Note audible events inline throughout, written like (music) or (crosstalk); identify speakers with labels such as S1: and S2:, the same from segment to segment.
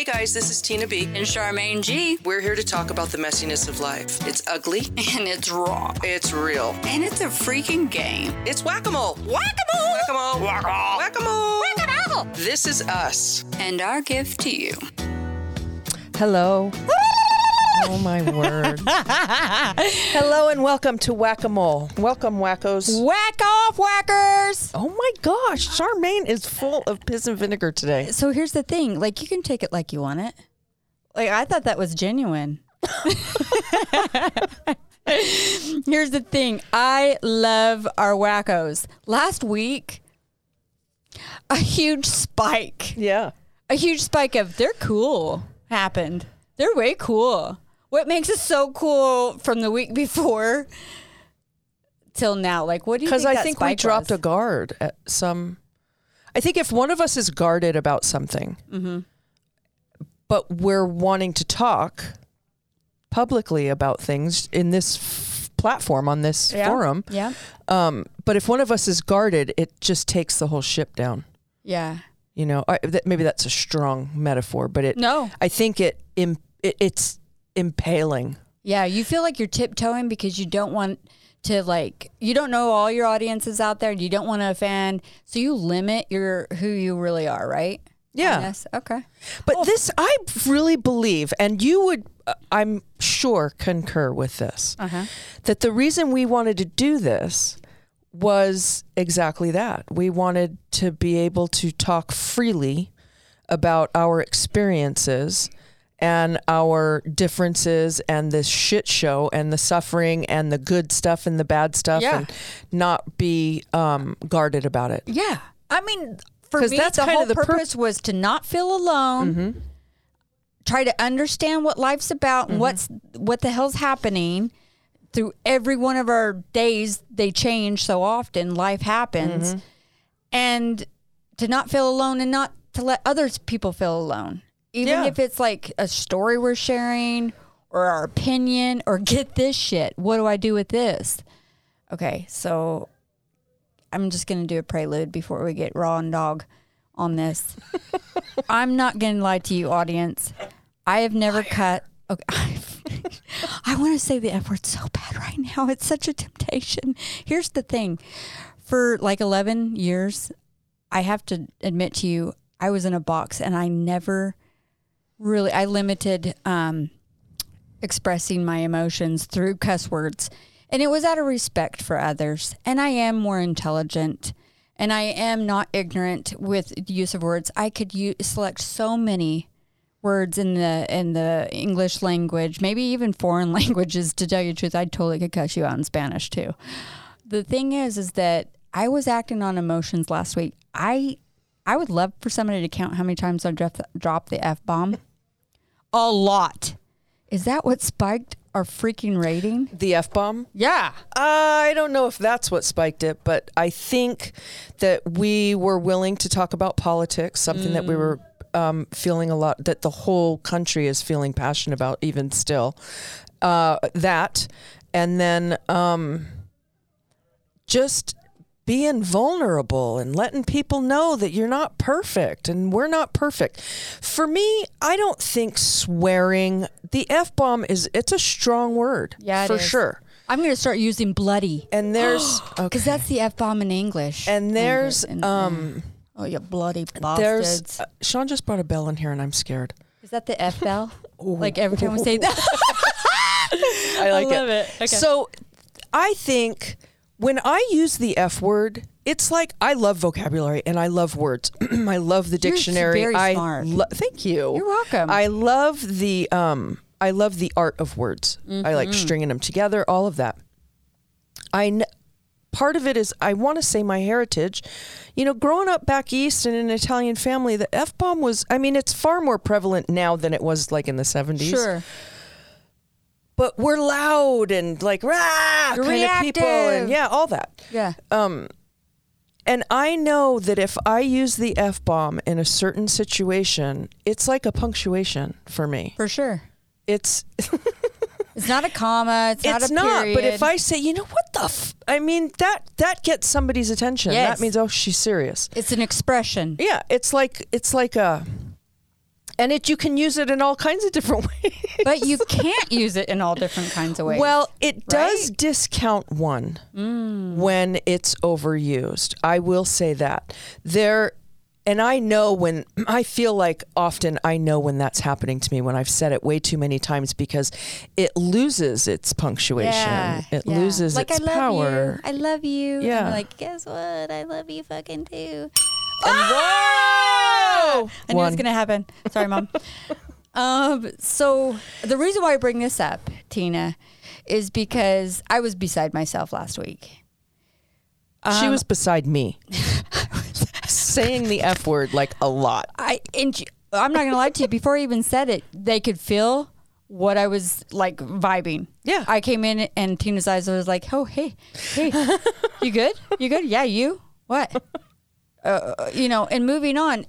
S1: Hey guys, this is Tina B.
S2: And Charmaine G.
S1: We're here to talk about the messiness of life. It's ugly, (laughs)
S2: And it's raw.
S1: it's real,
S2: And it's a freaking game.
S1: it's whack a mole.
S2: Whack-a-mole!
S1: Whack a mole. Whack a mole.
S2: Whack-a-mole!
S1: This is us.
S2: And our gift to you.
S3: Hello. Oh my word. (laughs) Hello and welcome to Whack a Mole. Welcome, wackos.
S4: Whack off, whackers!
S3: Oh my gosh, Charmaine is full of piss and vinegar today.
S4: So here's the thing like, you can take it like you want it. Like, I thought that was genuine. (laughs) here's the thing I love our wackos. Last week, a huge spike,
S3: Yeah.
S4: a huge spike of they're cool happened. They're way cool. What makes us so cool from the week before till now? Like, what do you
S3: Because I think we dropped
S4: was?
S3: a guard at some. I think if one of us is guarded about something,
S4: Mm-hmm.
S3: but we're wanting to talk publicly about things in this f- platform on this
S4: Yeah.
S3: forum,
S4: Yeah.
S3: um, but if one of us is guarded, it just takes the whole ship down.
S4: Yeah.
S3: You know, I, that, maybe that's a strong metaphor, but it.
S4: No.
S3: I think it, im, it it's impaling.
S4: Yeah, you feel like you're tiptoeing because you don't want to like you don't know all your audiences out there. You don't want to offend, so you limit your who you really are, right?
S3: Yeah.
S4: Yes. Okay.
S3: But this, I really believe, and you would, uh, I'm sure, concur with this,
S4: Uh-huh.
S3: that the reason we wanted to do this was exactly that. We wanted to be able to talk freely about our experiences and our differences and this shit show and the suffering and the good stuff and the bad stuff
S4: Yeah.
S3: and not be um, guarded about it.
S4: Yeah. I mean, for me,
S3: that's
S4: the whole
S3: the pur-
S4: purpose was to not feel alone. Mm-hmm. Try to understand what life's about and mm-hmm. what's what the hell's happening. Through every one of our days, they change so often. Life happens, mm-hmm. and to not feel alone and not to let others people feel alone. Even
S3: Yeah.
S4: if it's like a story we're sharing or our opinion or (laughs) get this shit. What do I do with this? Okay, so I'm just going to do a prelude before we get raw and dog on this. (laughs) I'm not going to lie to you, audience. I have never cut. Okay, (laughs) I want to say the F word so bad right now. It's such a temptation. Here's the thing for like 11 years, I have to admit to you, I was in a box and I never really, I limited um, expressing my emotions through cuss words. And it was out of respect for others. And I am more intelligent and I am not ignorant with the use of words. I could use, select so many words in the in the English language, maybe even foreign (laughs) languages to tell you the truth. I totally could cuss you out in Spanish too. The thing is is that I was acting on emotions last week. I I would love for somebody to count how many times I dropped dropped the F bomb. A lot. Is that what spiked our freaking rating?
S3: The F bomb?
S4: Yeah.
S3: I don't know if that's what spiked it, but I think that we were willing to talk about politics, something that we were um, feeling a lot, that the whole country is feeling passionate about, even still. Uh, that, and then um, just being vulnerable and letting people know that you're not perfect and we're not perfect. For me, I don't think swearing, the F bomb is, it's a strong word.
S4: Yeah,
S3: for
S4: is.
S3: sure.
S4: I'm going to start using bloody
S3: And there's, (gasps)
S4: because
S3: okay.
S4: that's the F bomb in English.
S3: And there's
S4: And-
S3: um
S4: oh, you bloody
S3: there's
S4: bastards.
S3: uh, Sean just brought a bell in here and I'm scared.
S4: Is that the F bell? (laughs) like every time we say (laughs) that.
S3: I like
S4: love it. Okay.
S3: So I think when I use the F word, it's like I love vocabulary and I love words. (clears throat) I love the
S4: You're
S3: dictionary.
S4: very
S3: I
S4: smart.
S3: lo- thank you.
S4: You're welcome.
S3: I love the um I love the art of words. I
S4: Mm-hmm.
S3: like stringing them together, all of that. I kn- part of it is I want to say my heritage. You know, growing up back east in an Italian family, the F bomb was I mean, it's far more prevalent now than it was like in the 70s.
S4: sure.
S3: But we're loud and like rah kind of people and yeah, all that.
S4: Yeah.
S3: Um and I know that if I use the F bomb in a certain situation, it's like a punctuation for me.
S4: For sure.
S3: It's (laughs)
S4: It's not a comma. It's, not
S3: it's not.
S4: period.
S3: But if I say, you know what the, f-? I mean that that gets somebody's attention.
S4: Yes.
S3: That means oh she's serious.
S4: it's an expression.
S3: Yeah, it's like it's like a. and it you can use it in all kinds of different (laughs) ways.
S4: but you can't use it in all different kinds of ways.
S3: Well, it does
S4: Right?
S3: discount one mm. when it's overused. I will say that. There and I know when (clears throat) I feel like often I know when that's happening to me when I've said it way too many times because it loses its punctuation.
S4: yeah,
S3: it
S4: yeah.
S3: loses
S4: like,
S3: its
S4: I love
S3: power.
S4: You. I love you.
S3: Yeah.
S4: like, guess what? I love you fucking too.
S3: And whoa!
S4: I knew it was gonna happen. Sorry, mom. (laughs) um, so the reason why I bring this up, Tina, is because I was beside myself last week.
S3: she
S4: Um,
S3: was beside me. (laughs) saying the F word like a lot.
S4: I and she- I'm not gonna lie to you. Before I even said it, they could feel what I was like vibing.
S3: Yeah.
S4: I came in and Tina's eyes was like, "Oh, hey, hey, (laughs) you good? You good? Yeah, you what? Uh, you know." And moving on,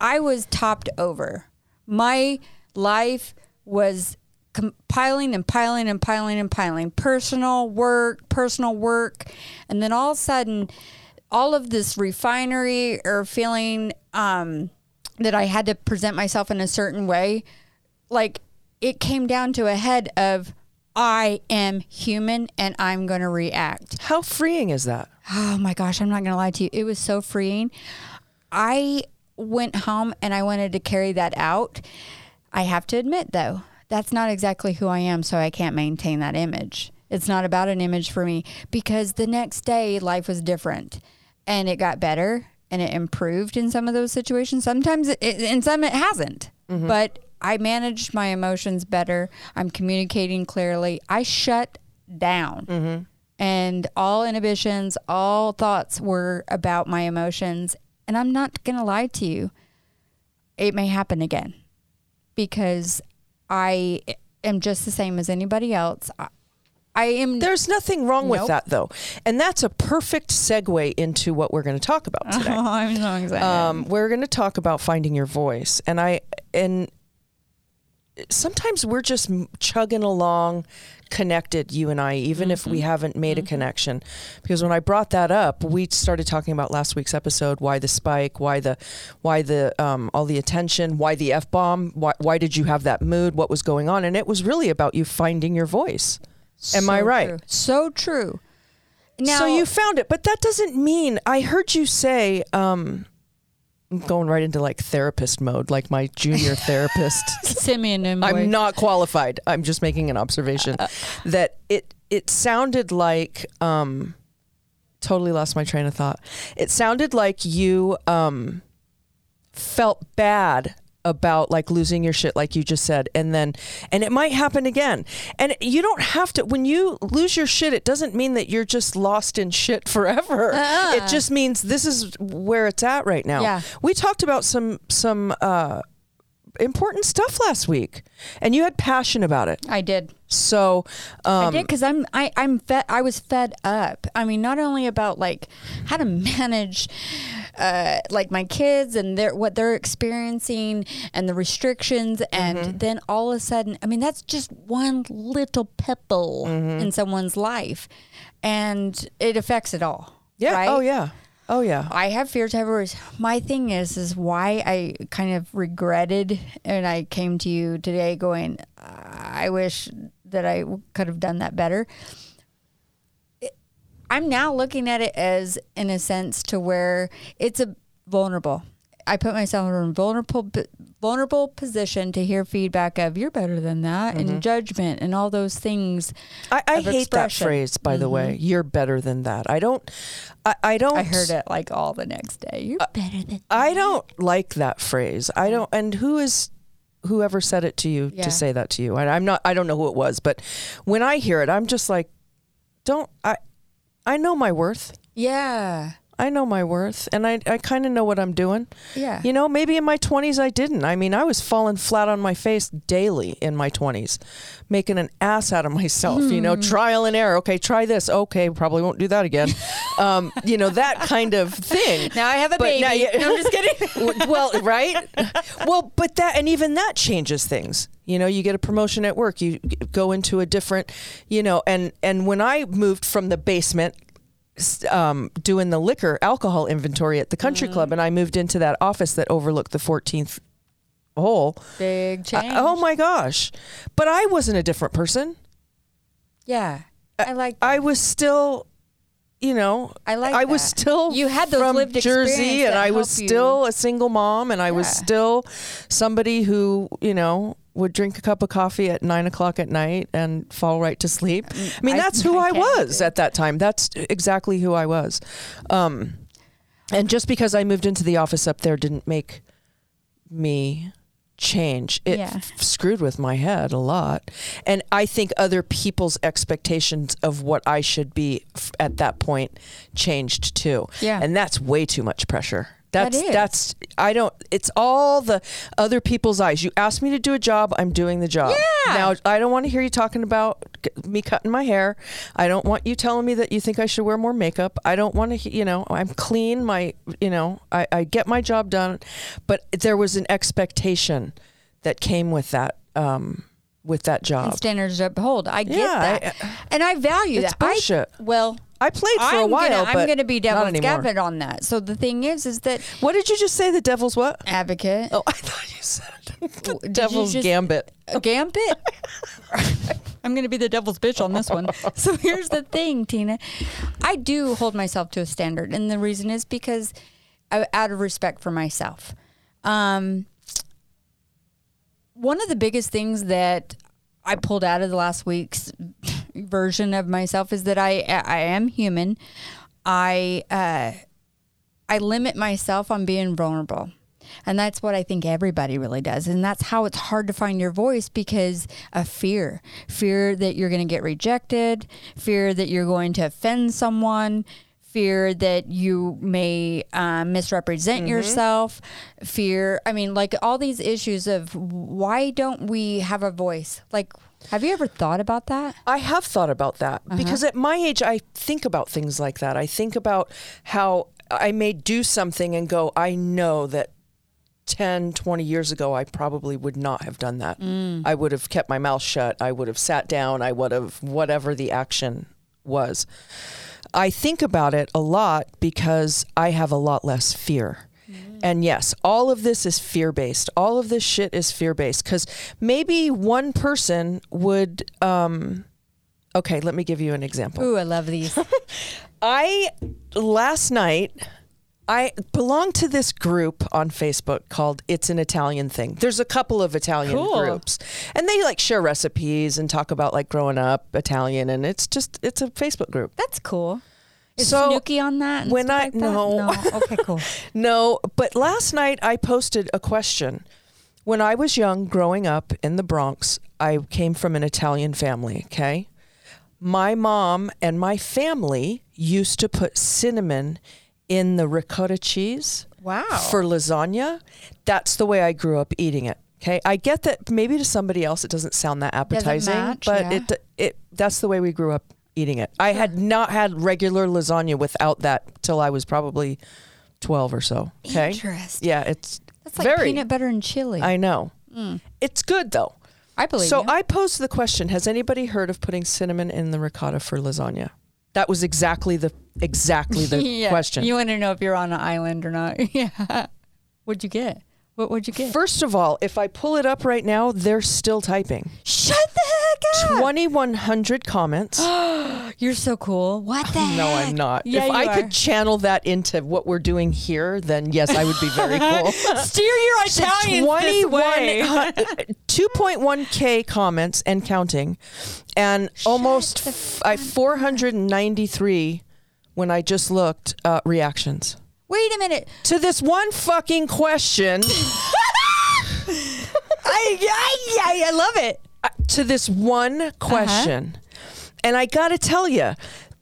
S4: I was topped over. My life was compiling and piling and piling and piling. Personal work, personal work, and then all of a sudden, all of this refinery or feeling um, that I had to present myself in a certain way, like it came down to a head of I am human and I'm going to react.
S3: How freeing is that?
S4: Oh my gosh, I'm not going to lie to you. It was so freeing. I went home and I wanted to carry that out. I have to admit, though, that's not exactly who I am, so I can't maintain that image. It's not about an image for me because the next day life was different and it got better and it improved in some of those situations. Sometimes it, in some it hasn't, mm-hmm. but I managed my emotions better. I'm communicating clearly. I shut down and all inhibitions, all thoughts were about my emotions. And I'm not going to lie to you, it may happen again because I am just the same as anybody else. I, I am.
S3: There's nothing wrong with that though. And that's a perfect segue into what we're going to talk about (laughs) today.
S4: Oh, I'm so excited.
S3: um, we're going to talk about finding your voice and i and sometimes we're just chugging along connected you and i even if we haven't made a connection because when i brought that up we started talking about last week's episode why the spike why the why the um, all the attention why the f-bomb why, why did you have that mood what was going on and it was really about you finding your voice am i right
S4: true. So true. Now,
S3: so you found it, but that doesn't mean I heard you say. Um, I'm going right into like therapist mode, like my junior (laughs) therapist.
S4: send me an invoice.
S3: I'm not qualified. I'm just making an observation that it it sounded like um, totally lost my train of thought. It sounded like you um, felt bad about like losing your shit like you just said and then and it might happen again and you don't have to when you lose your shit it doesn't mean that you're just lost in shit (laughs) forever it just means this is where it's at right now
S4: Yeah.
S3: we talked about some some uh important stuff last week and you had passion about it
S4: I did.
S3: so
S4: I
S3: um
S4: did because I'm I I'm fed. I was fed up. I mean, not only about like how to (laughs) manage, uh, like my kids and their what they're experiencing and the restrictions, and
S3: Mm-hmm.
S4: then all of a sudden, I mean, that's just one little pebble
S3: Mm-hmm.
S4: in someone's life, and it affects it all.
S3: yeah
S4: Right?
S3: oh yeah oh yeah
S4: I have fears, I have worries. My thing is, is why I kind of regretted, and I came to you today going, I wish that I could have done that better. I'm now looking at it as, in a sense, to where it's a vulnerable. I put myself in a vulnerable, vulnerable position to hear feedback of "you're better than that" and mm-hmm. judgment and all those things.
S3: I, I hate that phrase, by the way. Mm-hmm. You're better than that. I don't. I, I don't.
S4: I heard it like all the next day. You're better than.
S3: I don't like that phrase. I don't. And who is whoever said it to you
S4: Yeah.
S3: to say that to you? I, I'm not. I don't know who it was, but when I hear it, I'm just like, don't. I. I know my worth.
S4: Yeah.
S3: I know my worth, and I. I kind of know what I'm doing.
S4: Yeah.
S3: You know, maybe in my 20s I didn't. I mean, I was falling flat on my face daily in my 20s, making an ass out of myself, you
S4: Hmm.
S3: know, trial and error. Okay, try this. Okay, probably won't do that again. (laughs) um, you know, that kind of thing.
S4: Now I have a
S3: But
S4: baby.
S3: now you-
S4: no, I'm just (laughs) kidding.
S3: Well, right? Well, but that and even that changes things. You know, you get a promotion at work, you go into a different, you know, and and when I moved from the basement um, doing the liquor alcohol inventory at the country club and I moved into that office that overlooked the 14th hole.
S4: Big
S3: I- oh my gosh. But I wasn't a different person.
S4: Yeah. I like
S3: I was still, you know,
S4: I like
S3: I was
S4: that.
S3: still
S4: You had those
S3: from
S4: lived
S3: Jersey, and I was
S4: help you.
S3: still a single mom, and I was still somebody who, you know, would drink a cup of coffee at nine o'clock at night and fall right to sleep. I mean,
S4: Mm, I-
S3: that's who
S4: I
S3: I, was at that time. That's exactly who I was. Um, and just because I moved into the office up there didn't make me change. It
S4: Yeah.
S3: f- screwed with my head a lot. And I think other people's expectations of what I should be f- at that point changed too.
S4: Yeah.
S3: And that's way too much pressure.
S4: That
S3: That's
S4: is.
S3: that's I don't it's all the other people's eyes. You asked me to do a job, I'm doing the job.
S4: Yeah.
S3: Now I don't want to hear you talking about me cutting my hair. I don't want you telling me that you think I should wear more makeup. I don't want to you know, I'm clean, my you know, I, I get my job done. But there was an expectation that came with that um with that job.
S4: and standards uphold. I get
S3: Yeah,
S4: that, and I value
S3: It's
S4: that.
S3: bullshit.
S4: I, well,
S3: I played for
S4: I'm
S3: a while,
S4: gonna, I'm going to be devil's advocate on that. So the thing is, is that
S3: What did you just say? The devil's what?
S4: advocate,
S3: Oh, (laughs) I thought you said
S4: you
S3: devil's
S4: just-
S3: gambit.
S4: gambit. (laughs) I'm going to be the devil's bitch on this one. (laughs) So here's the thing, Tina. I do hold myself to a standard, and the reason is because I, out of respect for myself. Um, one of the biggest things that I pulled out of the last week's version of myself is that I I am human. I uh, I limit myself on being vulnerable. And that's what I think everybody really does. And that's how it's hard to find your voice because of fear fear that you're going to get rejected, fear that you're going to offend someone, fear that you may uh, misrepresent yourself, fear. I mean, like all these issues of why don't we have a voice? Like, have you ever thought about that?
S3: I have thought about that
S4: Uh-huh.
S3: because at my age, I think about things like that. I think about how I may do something and go, I know that 10, 20 years ago, I probably would not have done that.
S4: Mm.
S3: I would have kept my mouth shut. I would have sat down. I would have, whatever the action was. I think about it a lot because I have a lot less fear. And yes, all of this is fear based. All of this shit is fear based because maybe one person would. Um, okay, let me give you an example.
S4: Ooh, I love these. (laughs)
S3: I last night I belong to this group on Facebook called It's an Italian Thing. There's a couple of Italian
S4: Cool.
S3: groups. And they like share recipes and talk about like growing up Italian and it's just it's a Facebook group.
S4: That's cool. Is
S3: So,
S4: Snooki on that? and
S3: when I-
S4: like that?
S3: no.
S4: no. Okay, cool. (laughs)
S3: No, but last night I posted a question. When I was young, growing up in the Bronx, I came from an Italian family, okay? My mom and my family used to put cinnamon in the ricotta cheese
S4: Wow.
S3: for lasagna. That's the way I grew up eating it. Okay, I get that maybe to somebody else it doesn't sound that appetizing,
S4: match,
S3: but
S4: yeah.
S3: it it that's the way we grew up eating it. I had not had regular lasagna without that till I was probably twelve or so. Okay,
S4: Interesting.
S3: yeah, it's
S4: That's like
S3: very.
S4: peanut butter and chili.
S3: I know.
S4: Mm.
S3: It's good though.
S4: I believe
S3: So
S4: you.
S3: I posed the question: Has anybody heard of putting cinnamon in the ricotta for lasagna? That was exactly the exactly the (laughs)
S4: yeah.
S3: question.
S4: You want to know if you're on an island or not? (laughs) yeah. What'd you get? What would you get?
S3: First of all, if I pull it up right now, they're still typing.
S4: Shut the heck up!
S3: 2,100 comments. (gasps)
S4: You're so cool. What the (laughs)
S3: no,
S4: heck?
S3: I'm not.
S4: Yeah,
S3: if
S4: you
S3: I
S4: are.
S3: could channel that into what we're doing here, then yes, I would be very (laughs) cool.
S4: steer your Italians this way.
S3: 2.1k (laughs) comments and counting, and almost f- I 493 when I just looked uh, reactions
S4: Wait a minute.
S3: to this one fucking question. (laughs)
S4: I, I, I, I love it.
S3: uh, to this one question. And I got to tell you,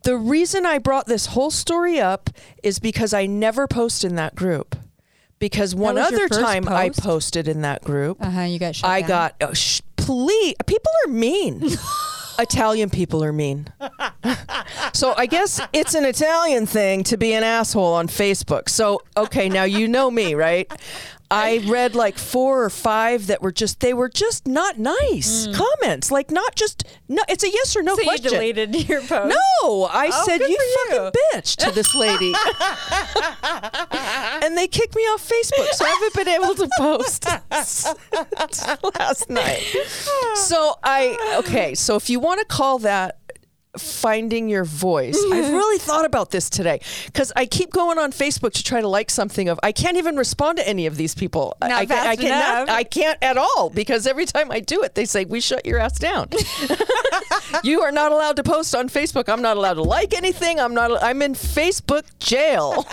S3: the reason I brought this whole story up is because I never post in that group. Because one other time I posted in that group,
S4: Uh huh. You got
S3: I
S4: down.
S3: got, oh, sh- please, people are mean. (laughs) Italian people are mean. (laughs) so I guess it's an Italian thing to be an asshole on Facebook. So, okay, now you know me, right? I read like four or five that were just they were just not nice comments. Like not just no. It's a yes or no
S4: Mm. So you
S3: question.
S4: deleted your post.
S3: No, I
S4: Oh,
S3: said you
S4: for
S3: fucking bitch to this lady, (laughs) and they kicked me off Facebook, so I haven't been able to post (laughs) since last night. (laughs) So I okay. So if you want to call that finding your voice, I've mm-hmm. really thought about this today because I keep going on Facebook to try to like something of. I can't even respond to any of these people.
S4: Not
S3: I, I,
S4: fast
S3: I cannot- I can't at all because every time I do it, they say we shut your ass down. (laughs) you are not allowed to post on Facebook. I'm not allowed to like anything. I'm not. I'm in Facebook jail.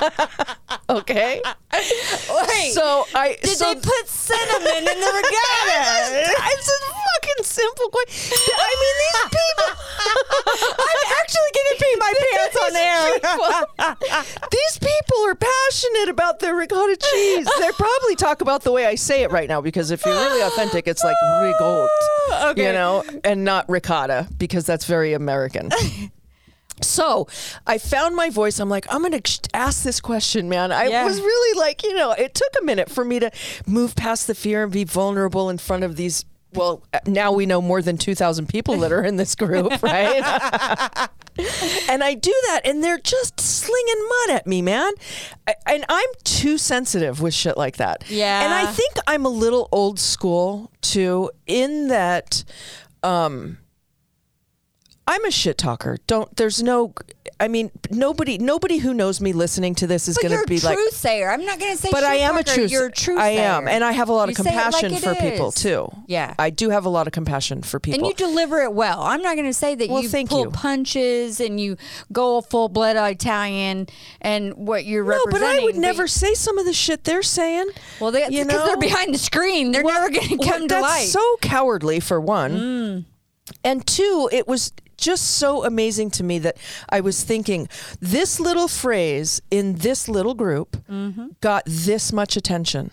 S3: (laughs) okay.
S4: Wait.
S3: So I
S4: Did
S3: so
S4: they put cinnamon in the (laughs) regatta?
S3: it's a fucking simple question. I mean, these people.
S4: I'm actually going to pee my pants on air. (laughs)
S3: these people are passionate about their ricotta cheese. They probably talk about the way I say it right now because if you're really authentic, it's like ricotta, (laughs)
S4: Okay.
S3: you know, and not ricotta because that's very American. (laughs) So I found my voice. I'm like, I'm going to ask this question, man. I
S4: Yeah.
S3: was really like, you know, it took a minute for me to move past the fear and be vulnerable in front of these. Well, now we know more than 2,000 people that are in this group, (laughs) right? and I do that, and they're just slinging mud at me, man. I, and I'm too sensitive with shit like that.
S4: Yeah.
S3: And I think I'm a little old school too, in that. Um, I'm a shit talker. Don't. There's no. I mean, nobody. Nobody who knows me listening to this is going to be like
S4: a
S3: like.
S4: truth sayer. I'm not going to say
S3: But I am a truth.
S4: You're a truth
S3: I am, and I have a lot of
S4: You like
S3: compassion
S4: it
S3: for people too.
S4: Yeah.
S3: I do have a lot of compassion for people.
S4: And you deliver it well. I'm not going to say that
S3: Well,
S4: you pull
S3: you.
S4: punches and you go full blood Italian and what you're
S3: no, but. I would never say some of the shit they're saying.
S4: Well, they,
S3: you
S4: because
S3: know?
S4: they're behind the screen. They're never going to
S3: Well,
S4: come to
S3: that's
S4: light. Mm.
S3: so cowardly for one. And two, it was just so amazing to me that I was thinking this little phrase in this little group
S4: Mm-hmm.
S3: got this much attention.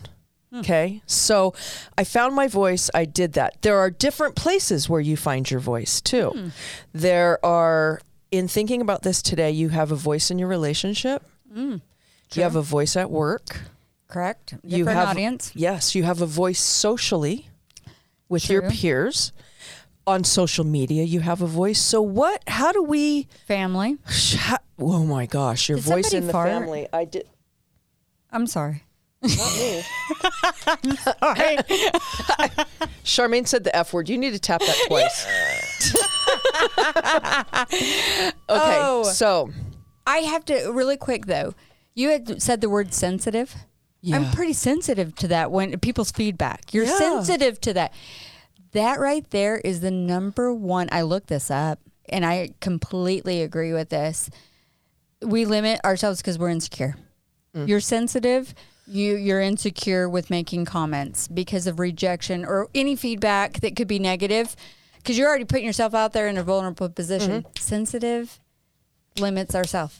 S4: Hmm.
S3: Okay. So I found my voice. I did that. There are different places where you find your voice too.
S4: Hmm.
S3: There are, in thinking about this today, you have a voice in your relationship.
S4: Hmm.
S3: You have a voice at work
S4: Correct. Different
S3: you have
S4: audience.
S3: Yes, you have a voice socially with your peers. On social media, you have a voice. So what? How do we?
S4: Family.
S3: how- oh my gosh, your
S4: Did
S3: voice in the
S4: fart?
S3: family. I did.
S4: I'm sorry.
S3: Not me. (laughs) (laughs) Charmaine said the F word. You need to tap that twice. (laughs) okay,
S4: Oh.
S3: so
S4: I have to really quick though. You had said the word sensitive.
S3: Yeah.
S4: I'm pretty sensitive to that when people's feedback. You're
S3: Yeah.
S4: sensitive to that. That right there is the number one. I looked this up and I completely agree with this. We limit ourselves because we're insecure.
S3: Mm.
S4: You're sensitive. You you're insecure with making comments because of rejection or any feedback that could be negative. Because you're already putting yourself out there in a vulnerable position.
S3: Mm-hmm.
S4: Sensitive limits ourselves.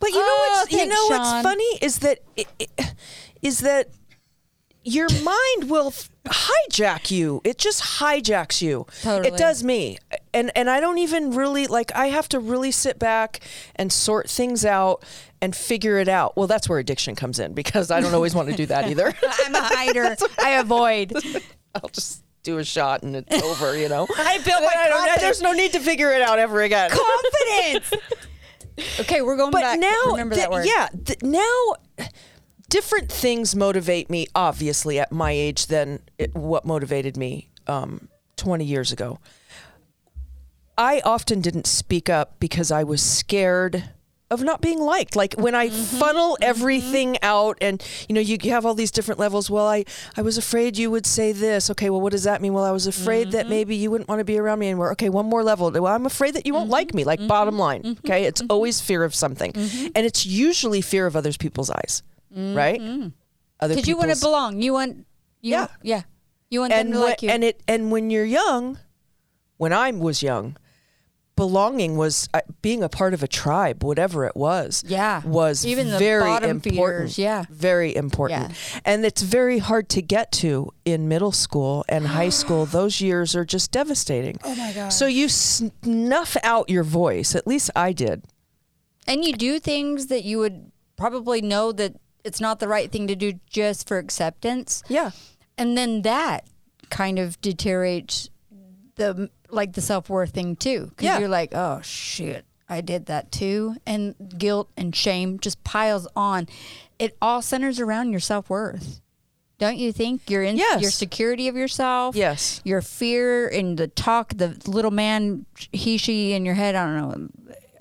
S3: But you know
S4: Oh,
S3: what's you know what's funny is that i- i- is that your mind will f- hijack you. It just hijacks you.
S4: Totally.
S3: It does me. And and I don't even really like I have to really sit back and sort things out and figure it out. Well, that's where addiction comes in because I don't always want to do that either. (laughs)
S4: I'm a hider. (laughs) I avoid. (laughs)
S3: I'll just do a shot and it's over, you know.
S4: I built my
S3: I
S4: confidence.
S3: there's no need to figure it out ever again.
S4: confidence. okay, we're going
S3: but
S4: back.
S3: now
S4: remember
S3: th-
S4: that word.
S3: yeah th- now different things motivate me obviously at my age than it, what motivated me um, 20 years ago. I often didn't speak up because i was scared of not being liked. Like when i
S4: Mm-hmm.
S3: funnel everything out and you know you, have all these different levels. Well i i was afraid you would say this. Okay well what does that mean? Well i was afraid
S4: Mm-hmm.
S3: that maybe you wouldn't want to be around me anymore. Okay one more level. Well i'm afraid that you won't
S4: Mm-hmm.
S3: like me. Like bottom line okay? It's always fear of something. And it's usually fear of others people's eyes right
S4: because you want to belong. You want. You
S3: Yeah.
S4: Yeah. You want
S3: and
S4: them to
S3: when,
S4: like you.
S3: and it and when you're young when i was young belonging was uh, being a part of a tribe whatever it was
S4: Yeah.
S3: was
S4: Even the
S3: very
S4: bottom
S3: important
S4: feeders, yeah.
S3: very important Yeah. and it's very hard to get to in middle school and high (gasps) school those years are just devastating oh my god so you snuff out your voice at least i did
S4: and you do things that you would probably know that it's not the right thing to do just for acceptance.
S3: Yeah.
S4: And then that kind of deteriorates the like the self worth thing too. Because
S3: Yeah.
S4: you're like, oh shit, I did that too, and guilt and shame just piles on. It all centers around your self worth. Don't you think your in-
S3: Yes.
S4: your security of yourself,
S3: Yes.
S4: your fear and the talk, the little man, he, she in your head. I don't know.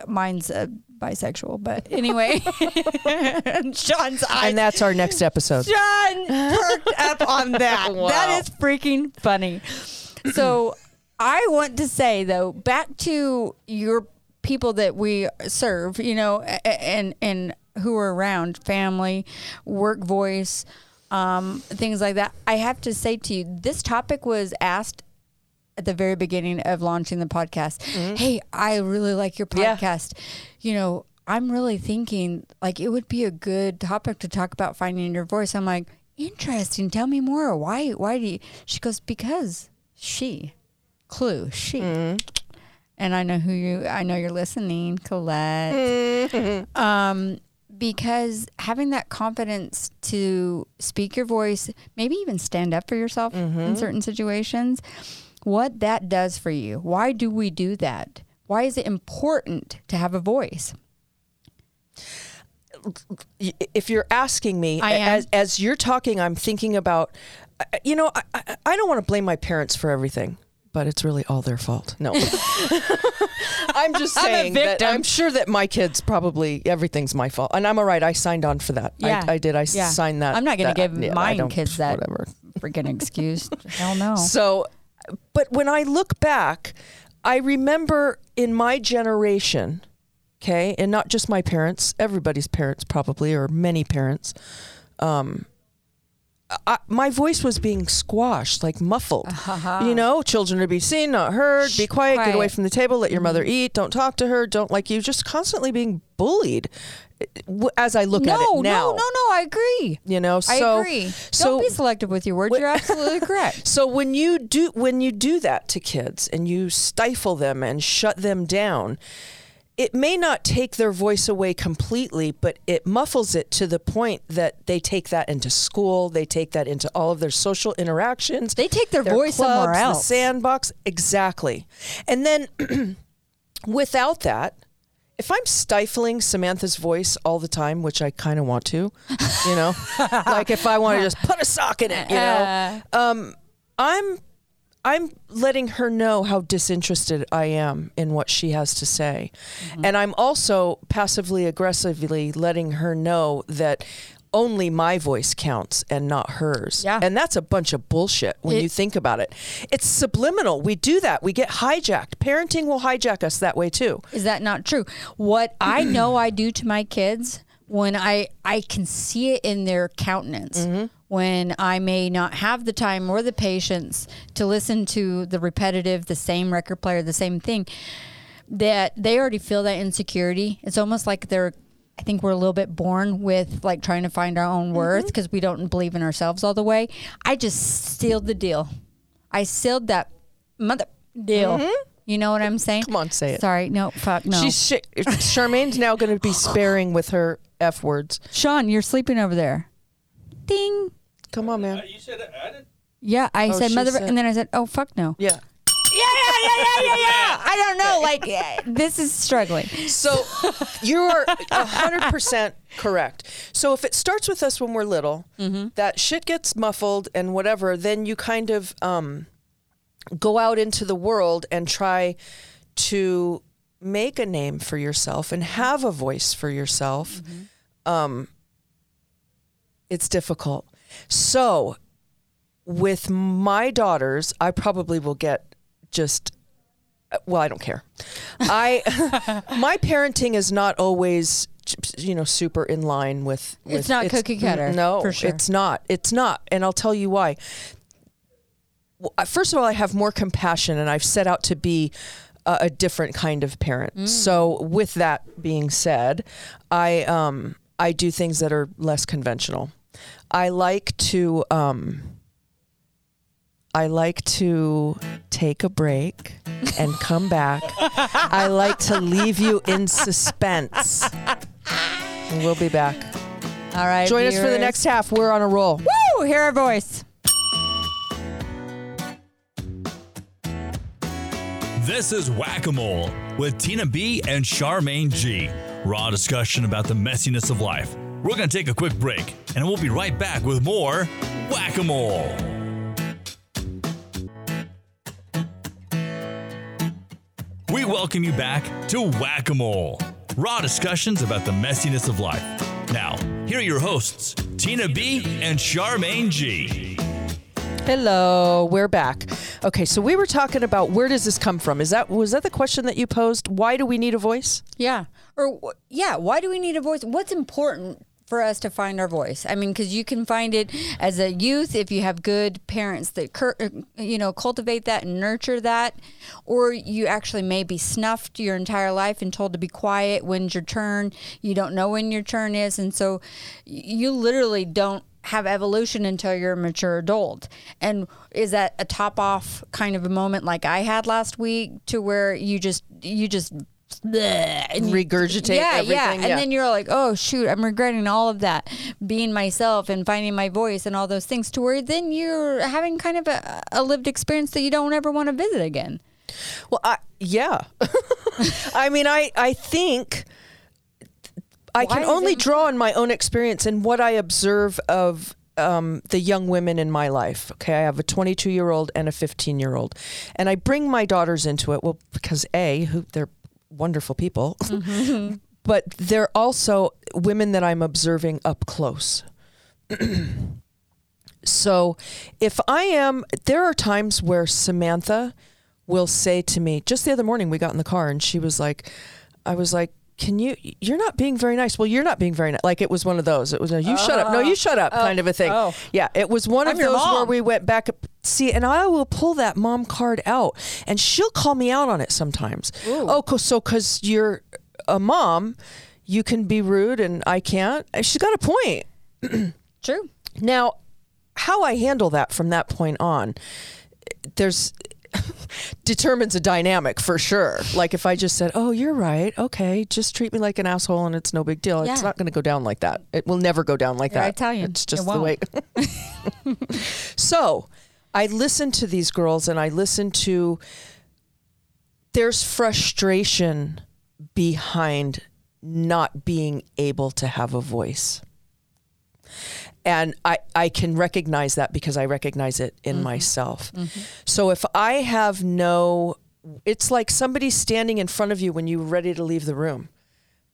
S4: Mine's uh, bisexual, but anyway, (laughs) Sean's eyes.
S3: And that's our next episode.
S4: John perked up on that. (laughs)
S3: Wow.
S4: That is freaking funny. So I want to say though, back to your people that we serve, you know, a- a- and and who are around, family, work voice, um, things like that. I have to say to you, this topic was asked at the very beginning of launching the podcast. Hey, I really like your
S3: Mm-hmm. Yeah.
S4: podcast. You know, I'm really thinking like it would be a good topic to talk about finding your voice. I'm like, interesting. Tell me more. Why? Why do you? She goes because she, clue she.
S3: Mm-hmm.
S4: And I know who you. I know you're listening, Colette.
S3: Mm-hmm. (laughs)
S4: Um, because having that confidence to speak your voice, maybe even stand up for yourself
S3: Mm-hmm.
S4: in certain situations, what that does for you. Why do we do that? Why is it important to have a voice?
S3: if you're asking me as as you're talking i'm thinking about uh, you know i, I, don't want to blame my parents for everything but it's really all their fault no (laughs) i'm just saying I'm that
S4: victim.
S3: i'm sure that my kids probably everything's my fault and i'm all right i signed on for that
S4: Yeah.
S3: I, I did i
S4: Yeah.
S3: signed that
S4: I'm not going to give
S3: yeah, I
S4: mine
S3: don't-
S4: kids that
S3: whatever
S4: freaking excuse. (laughs) Hell no.
S3: so, but when I look back, I remember in my generation, okay, and not just my parents, everybody's parents probably, or many parents, um, I, my voice was being squashed, like muffled. Uh-huh. You know, children are to be seen, not heard. Be quiet, get away from the table. Let your mother eat. Don't talk to her. Don't like you. Just constantly being bullied. As I look
S4: no,
S3: at it now,
S4: no, no, no. I agree.
S3: you know,
S4: I agree.
S3: so
S4: Don't be selective with your words. You're absolutely (laughs) correct.
S3: so when you do when you do that to kids and you stifle them and shut them down, it may not take their voice away completely, but it muffles it to the point that they take that into school, they take that into all of their social interactions.
S4: They take their,
S3: their
S4: voice somewhere
S3: clubs,
S4: else.
S3: The sandbox, exactly. And then (clears throat) without that, if I'm stifling Samantha's voice all the time, which I kind of want to, you know, (laughs) like if I want to just put a sock in it, you know, um, I'm I'm letting her know how disinterested I am in what she has to say.
S4: Mm-hmm.
S3: And I'm also passively aggressively letting her know that only my voice counts and not hers.
S4: Yeah.
S3: And that's a bunch of bullshit when
S4: It-
S3: you think about it. It's subliminal. We do that. We get hijacked. Parenting will hijack us that way too.
S4: Is that not true? What I (clears throat) know I do to my kids when I I can see it in their countenance when I may not have the time or the patience to listen to the repetitive, the same record player, the same thing, that they already feel that insecurity. It's almost like they're I think we're a little bit born with like trying to find our own worth mm-hmm. because we don't believe in ourselves all the way. I just sealed the deal. I sealed that mother deal. Mm-hmm. You know what I'm saying?
S3: Come on, say it.
S4: Sorry, no, fuck, no.
S3: She's sh- Charmaine's now going to be sparing with her f words.
S4: Sean, you're sleeping over there. Ding.
S3: Come on, man.
S5: You said I.
S4: Yeah, I
S3: Oh,
S4: said
S3: she
S4: mother,
S3: said-
S4: and then I said, oh fuck no.
S3: Yeah.
S4: Yeah, yeah, yeah, yeah, yeah, yeah. I don't know. Like eh, this is struggling.
S3: So you are hundred percent correct. So if it starts with us when we're little, that shit gets muffled and whatever, then you kind of um, go out into the world and try to make a name for yourself and have a voice for yourself. Um, it's difficult. So with my daughters, I probably will get just well, I don't care. I (laughs) my parenting is not always you know super in line with, with
S4: It's not cookie cutter,
S3: No,
S4: for sure.
S3: it's not. It's not, and I'll tell you why. First of all, I have more compassion, and I've set out to be a, a different kind of parent.
S4: Mm.
S3: So, with that being said, I um I do things that are less conventional. I like to um. I like to take a break and come back. I like to leave you in suspense. And we'll be back.
S4: All right.
S3: Join us for the next half. We're on a roll.
S4: Woo! Hear our voice.
S5: This is Whack a Mole with Tina B and Charmaine G. Raw discussion about the messiness of life. We're going to take a quick break and we'll be right back with more Whack a Mole. We welcome you back to Whack a Mole. Raw discussions about the messiness of life. Now, here are your hosts, Tina B and Charmaine G.
S3: Hello, we're back. Okay, so we were talking about where does this come from? Is that was that the question that you posed? Why do we need a voice?
S4: Yeah. Or yeah, why do we need a voice? What's important for us to find our voice? I mean, cuz you can find it as a youth if you have good parents that cur- uh, you know, cultivate that and nurture that, or you actually may be snuffed your entire life and told to be quiet when's your turn. You don't know when your turn is and so you literally don't have evolution until you're a mature adult. And is that a top off kind of a moment like I had last week to where you just you just and
S3: Regurgitate
S4: yeah,
S3: everything,
S4: Yeah, and
S3: yeah.
S4: then you're like, oh shoot, I'm regretting all of that, being myself and finding my voice and all those things. To where then you're having kind of a, a lived experience that you don't ever want to visit again.
S3: Well, I, yeah. (laughs) I mean, I I think I
S4: Why
S3: can only draw on my own experience and what I observe of um, the young women in my life. Okay, I have a 22 year old and a 15 year old, and I bring my daughters into it. Well, because a, who they're wonderful people, (laughs) mm-hmm. but they're also women that I'm observing up close. (clears throat) So if I am, there are times where Samantha will say to me, just the other morning we got in the car and she was like, I was like, can you, you're not being very nice. Well, you're not being very nice. Like it was one of those. It was a, you shut up. No, uh-huh. you shut up oh. kind of a thing.
S4: oh.
S3: Yeah. It was one
S4: I'm
S3: of those where we went back. See, and I will pull that mom card out and she'll call me out on it sometimes. Oh, 'cause- so because you're a mom, you can be rude and I can't. She's got a point. (clears throat)
S4: True.
S3: Now, how I handle that from that point on, there's (laughs) determines a dynamic for sure. Like if I just said, "Oh, you're right. Okay, just treat me like an asshole and it's no big deal." It's not going to go down like that. It will never go down like
S4: You're
S3: that.
S4: you,
S3: It's
S4: It
S3: just the way. (laughs) so, I listen to these girls and I listen to there's frustration behind not being able to have a voice and I, I can recognize that because I recognize it in myself. So if I have no, it's like somebody standing in front of you when you're ready to leave the room,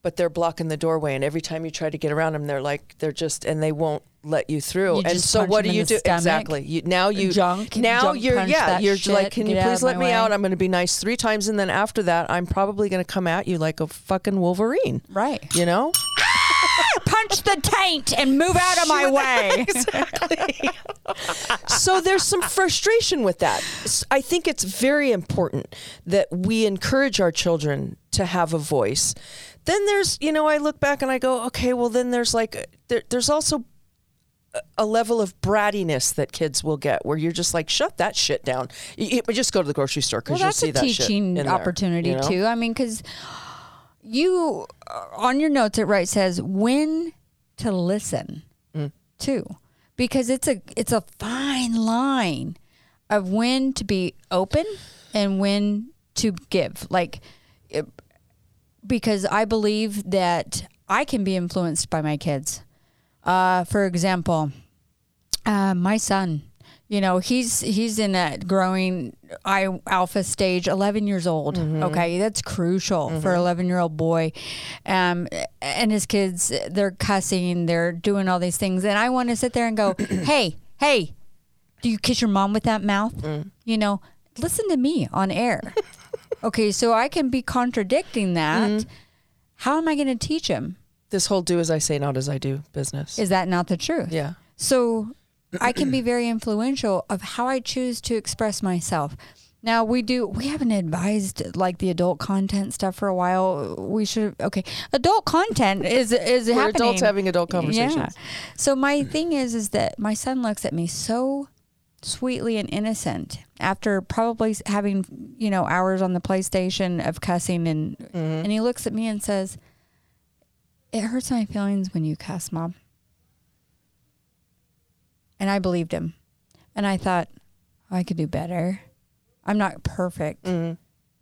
S3: but they're blocking the doorway, and every time you try to get around them, they're like they're just and they won't let you through.
S4: You
S3: and so what do you do
S4: stomach.
S3: exactly? You, now you
S4: Junk-
S3: Now
S4: junk
S3: you're yeah you're
S4: shit,
S3: like, can you please let me out? I'm going to be nice three times, and then after that, I'm probably going to come at you like a fucking Wolverine.
S4: Right.
S3: You know.
S4: Punch the taint and move out of my (laughs) way. (laughs)
S3: so there's some frustration with that. I think it's very important that we encourage our children to have a voice. Then there's, you know, I look back and I go, okay, well, then there's like, uh, there, there's also a- level of brattiness that kids will get where you're just like, shut that shit down. You, you just go to the grocery store because
S4: well,
S3: you'll see
S4: a
S3: that shit
S4: teaching
S3: in there,
S4: opportunity
S3: you know?
S4: too. I mean, because you uh, on your notes it right says when to listen
S3: Mm.
S4: too, because it's a it's a fine line of when to be open and when to give. Like, it, because I believe that I can be influenced by my kids. Uh, for example, uh, my son, you know, he's he's in that growing I alpha stage, eleven years old. Mm-hmm. Okay, that's crucial for mm-hmm. eleven year old boy, um, and his kids they're cussing, they're doing all these things, and I want to sit there and go, (clears throat) hey, hey, do you kiss your mom with that mouth? Mm. You know, listen to me on air. (laughs) okay, so I can be contradicting that. Mm-hmm. How am I going to teach him?
S3: This whole do as I say, not as I do business.
S4: Is that not the truth?
S3: yeah.
S4: So I can be very influential of how I choose to express myself. Now we do we haven't advised like the adult content stuff for a while. We should okay. Adult content is is
S3: We're
S4: happening.
S3: adults having adult conversations.
S4: Yeah. So my thing is is that my son looks at me so sweetly and innocent after probably having you know hours on the PlayStation of cussing and
S3: Mm-hmm.
S4: and he looks at me and says, "It hurts my feelings when you cuss, mom." And I believed him. And I thought, I could do better. I'm not perfect. Mm-hmm.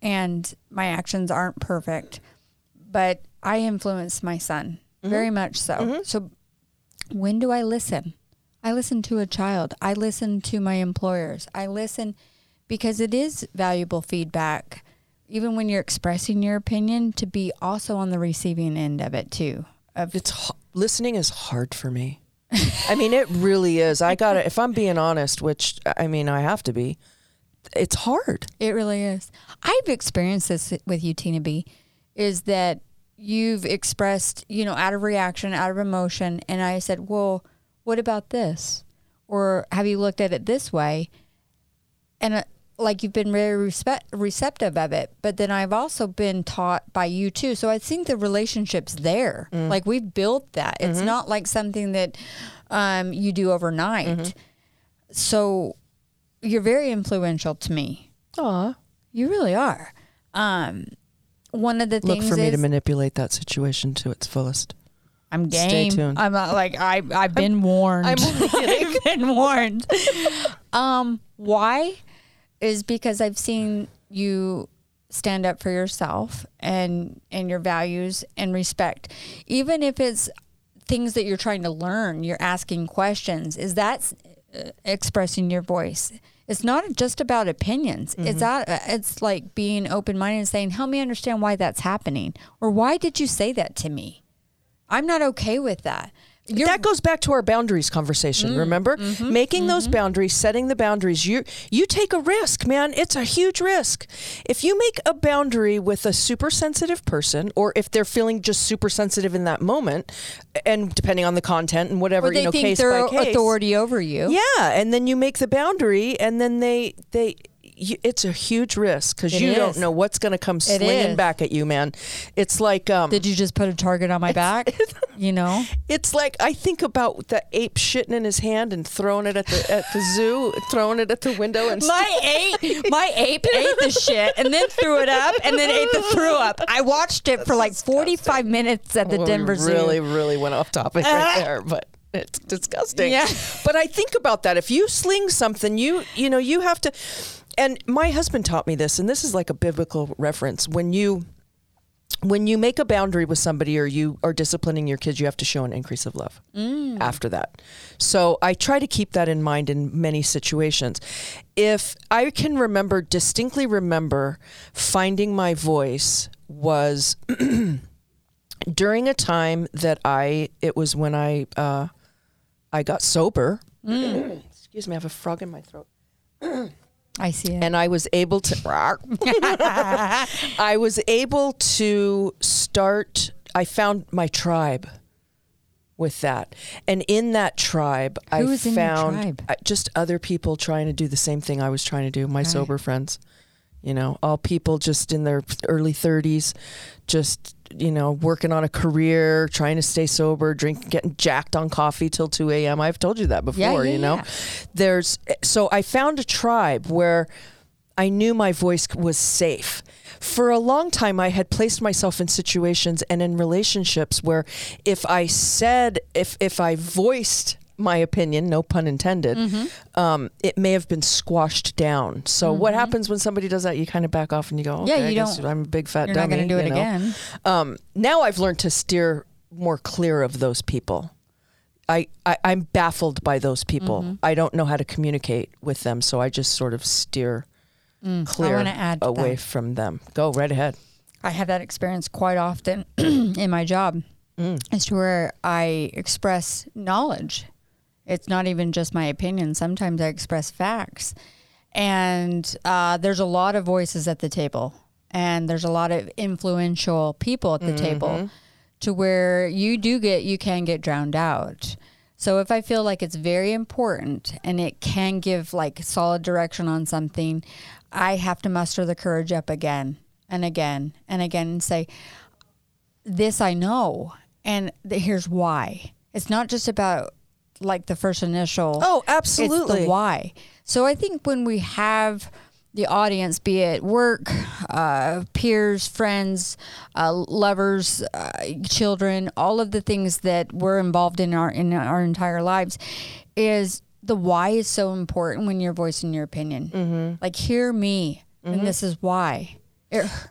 S4: And my actions aren't perfect. But I influence my son mm-hmm. very much so. Mm-hmm. So when do I listen? I listen to a child. I listen to my employers. I listen because it is valuable feedback, even when you're expressing your opinion, to be also on the receiving end of it too. Of
S3: It's h- listening is hard for me. I mean, it really is. I got to If I'm being honest, which I mean, I have to be. It's hard.
S4: It really is. I've experienced this with you, Tina B. Is that you've expressed, you know, out of reaction, out of emotion, and I said, "Well, what about this?" Or have you looked at it this way? And uh, like you've been very respect, receptive of it, but then I've also been taught by you too. So I think the relationship's there. Like we've built that. It's not like something that um, you do overnight. So you're very influential to me.
S3: Aw.
S4: You really are. Um, one of the
S3: Look
S4: things look
S3: for me
S4: is
S3: to manipulate that situation to its fullest.
S4: I'm game.
S3: Stay tuned.
S4: I'm not like I I've been warned.
S3: I'm (laughs)
S4: I've been warned. um, why? Is because I've seen you stand up for yourself and and your values and respect, even if it's things that you're trying to learn. You're asking questions. Is that uh, expressing your voice? It's not just about opinions. It's
S3: Mm-hmm.
S4: out, it's like being open minded and saying, "Help me understand why that's happening," or "Why did you say that to me?" I'm not okay with that. You're,
S3: that goes back to our boundaries conversation.
S4: Mm,
S3: remember,
S4: mm-hmm,
S3: making those boundaries, setting the boundaries. You you take a risk, man. It's a huge risk. If you make a boundary with a super sensitive person, or if they're feeling just super sensitive in that moment, and depending on the content and whatever you know, case
S4: they're
S3: by case,
S4: authority over you.
S3: Yeah, and then you make the boundary, and then they they. It's a huge risk because you
S4: is.
S3: don't know what's going to come slinging back at you, man. It's like um,
S4: Did you just put a target on my back? (laughs) you know,
S3: It's like I think about the ape shitting in his hand and throwing it at the at the zoo, throwing it at the window, and
S4: my (laughs) ape, my ape ate the shit and then threw it up and then ate the threw up. I watched it for like 45 minutes at the
S3: Well, we
S4: Denver Zoo.
S3: really, really went off topic right there, but it's disgusting.
S4: Yeah.
S3: But I think about that. If you sling something, you you know you have to. And my husband taught me this, and this is like a biblical reference. When you when you make a boundary with somebody or you are disciplining your kids, you have to show an increase of love after that. So I try to keep that in mind in many situations. If I can remember, distinctly remember, finding my voice was (clears throat) during a time that I, it was when I, uh, I got sober. (clears throat) Excuse me, I have a frog in my throat (clears throat)
S4: I see it.
S3: and I was able to (laughs) I was able to start I found my tribe with that. And in that tribe I
S4: Who your
S3: found
S4: tribe?
S3: uh, just other people trying to do the same thing I was trying to do, my sober friends. You know, all people just in their early 30s just you know, working on a career, trying to stay sober, drink, getting jacked on coffee till 2 a.m. I've told you that before,
S4: yeah,
S3: you know?
S4: yeah.
S3: There's, so I found a tribe where I knew my voice was safe. For a long time, I had placed myself in situations and in relationships where if I said, if, if I voiced my opinion, no pun intended,
S4: Mm-hmm.
S3: um, it may have been squashed down. So what happens when somebody does that? You kind of back off and you go,
S4: Yeah,
S3: okay, I
S4: you
S3: guess
S4: don't-
S3: I'm a big fat
S4: You're not
S3: dummy.
S4: going to do it
S3: you know?
S4: again.
S3: Um, now I've learned to steer more clear of those people. I, I I'm baffled by those people.
S4: Mm-hmm.
S3: I don't know how to communicate with them, so I just sort of steer clear
S4: wanna add
S3: away
S4: that.
S3: from them. Go right ahead.
S4: I have that experience quite often (clears throat) in my job as to where I express knowledge. It's not even just my opinion. Sometimes I express facts. And uh, there's a lot of voices at the table, and there's a lot of influential people at the table to where you do get, you can get drowned out. So if I feel like it's very important and it can give like solid direction on something, I have to muster the courage up again and again and again and say, this I know, and th- here's why. It's not just about like the first initial.
S3: Oh,
S4: It's
S3: absolutely.
S4: the why. So I think when we have the audience, be it work, uh, peers, friends, uh, lovers, uh, children, all of the things that we're involved in our in our entire lives, is the why is so important when you're voicing your opinion.
S3: Mm-hmm.
S4: Like, hear me, and this is why.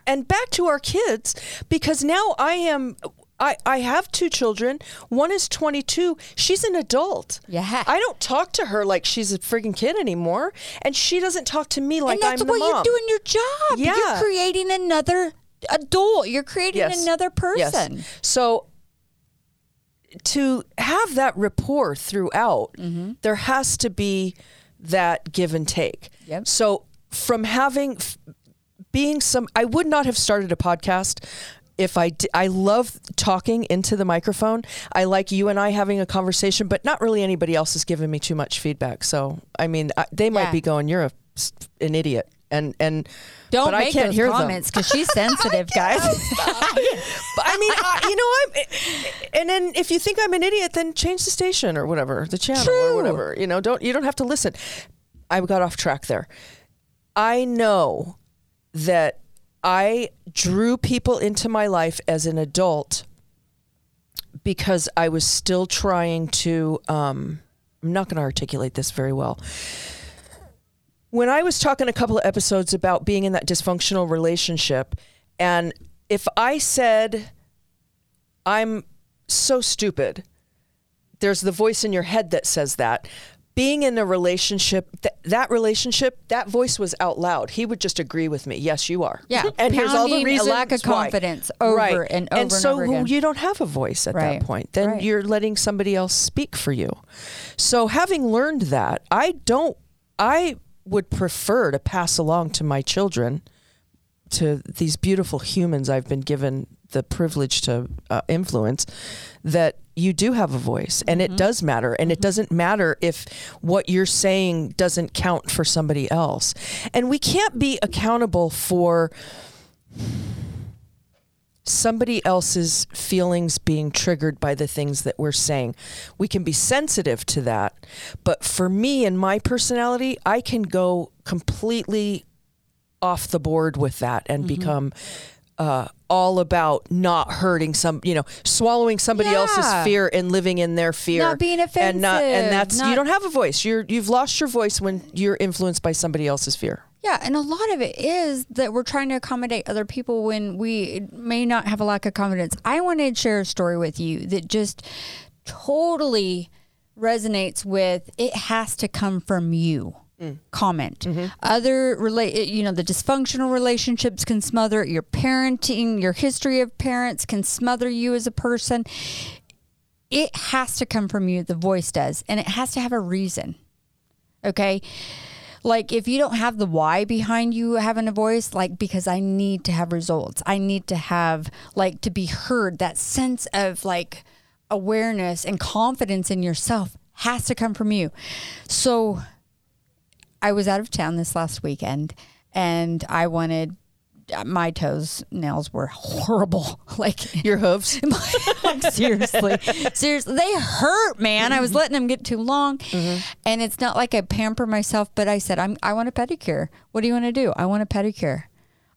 S3: And back to our kids because now I am I, I have two children. One is 22. She's an adult.
S4: Yeah.
S3: I don't talk to her like she's a freaking kid anymore. And she doesn't talk to me like
S4: and that's
S3: I'm
S4: what
S3: the mom.
S4: you're doing your job.
S3: Yeah.
S4: You're creating another adult. You're creating
S3: Yes.
S4: another
S3: Yes.
S4: person.
S3: So to have that rapport throughout,
S4: Mm-hmm.
S3: there has to be that give and take.
S4: Yep.
S3: So from having being some, I would not have started a podcast if I I love talking into the microphone. I like you and I having a conversation, but not really anybody else has given me too much feedback. So I mean, I, they might
S4: Yeah.
S3: be going, "You're a, an idiot," and and
S4: Don't make
S3: I can't
S4: those
S3: hear
S4: comments because she's (laughs) sensitive, guys. (laughs)
S3: But I mean, I, you know, I'm, and then if you think I'm an idiot, then change the station or whatever, the channel or whatever. You know, don't you don't have to listen. I got off track there. I know that I drew people into my life as an adult because I was still trying to. Um, I'm not going to articulate this very well. When I was talking a couple of episodes about being in that dysfunctional relationship, and if I said, I'm so stupid, there's the voice in your head that says that. Being in a relationship, th- that relationship, that voice was out loud. He would just agree with me. Yes, you are.
S4: Yeah,
S3: and here's all the
S4: pounding a
S3: reasons.
S4: lack of
S3: why.
S4: confidence over
S3: right.
S4: and over and
S3: so
S4: over again.
S3: you don't have a voice at
S4: Right.
S3: that point. Then
S4: Right.
S3: you're letting somebody else speak for you. So having learned that, I don't. I would prefer to pass along to my children to these beautiful humans I've been given the privilege to uh, influence that you do have a voice and
S4: Mm-hmm.
S3: it does matter and it doesn't matter if what you're saying doesn't count for somebody else and we can't be accountable for somebody else's feelings being triggered by the things that we're saying. We can be sensitive to that, but for me and my personality, I can go completely off the board with that and
S4: Mm-hmm.
S3: become uh, all about not hurting some, you know, swallowing somebody else's fear and living in their fear,
S4: Not being
S3: and not,
S4: offensive,
S3: and that's you don't have a voice. You're you've lost your voice when you're influenced by somebody else's fear.
S4: Yeah, and a lot of it is that we're trying to accommodate other people when we may not have a lack of confidence. I wanted to share a story with you that just totally resonates with it has to come from you. Mm-hmm. Comment. Mm-hmm. Other relate, you know, the dysfunctional relationships can smother it. your parenting, your history of parents can smother you as a person. It has to come from you. The voice does, and it has to have a reason. Okay like if you don't have the why behind you having a voice like because i need to have results i need to have like to be heard that sense of like awareness and confidence in yourself has to come from you so i was out of town this last weekend and i wanted uh, my toes nails were horrible (laughs) like
S3: Your hooves. (laughs)
S4: like, seriously, (laughs) seriously, they hurt, man. I was mm-hmm. letting them get too long, mm-hmm. and it's not like I pamper myself. But I said, "I'm. I want a pedicure. What do you want to do? I want a pedicure.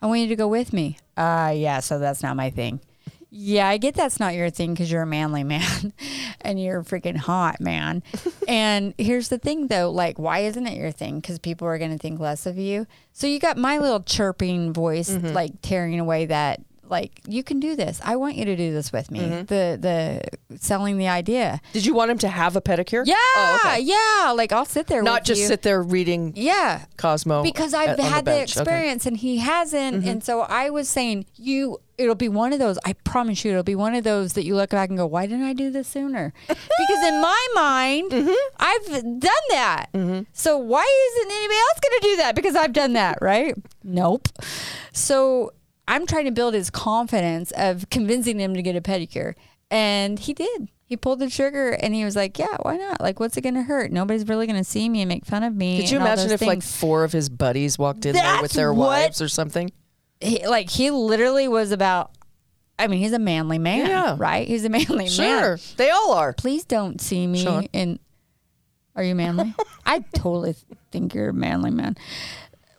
S4: I want you to go with me." Uh yeah. So that's not my thing. Yeah, I get that's not your thing because you're a manly man, (laughs) and you're freaking hot, man. (laughs) and here's the thing, though, like, why isn't it your thing? Because people are going to think less of you. So you got my little chirping voice, mm-hmm. like tearing away that like you can do this. I want you to do this with me. Mm-hmm. The the selling the idea.
S3: Did you want him to have a pedicure?
S4: Yeah,
S3: Oh, okay.
S4: yeah. Like I'll sit there,
S3: Not just
S4: you.
S3: sit there reading
S4: Yeah,
S3: Cosmo
S4: because I've
S3: on
S4: had the.
S3: Okay.
S4: experience and he hasn't. And mm-hmm. so I was saying, you, it'll be one of those. I promise you, it'll be one of those that you look back and go, why didn't I do this sooner? because in my mind, mm-hmm. I've done that. Mm-hmm. So why isn't anybody else going to do that? Because I've done that, right? Nope. So I'm trying to build his confidence of convincing him to get a pedicure, and he did. He pulled the trigger and he was like, "Yeah, why not? Like, what's it going to hurt? Nobody's really going to see me and make fun of me."
S3: Could you imagine if like four of his buddies walked in there with their wives or something?
S4: He, like he literally was about I mean, he's a manly man,
S3: Yeah.
S4: right? He's a manly man.
S3: Sure, they all are.
S4: Please don't see me
S3: Sean.
S4: in Are you manly? (laughs) I totally think you're a manly man.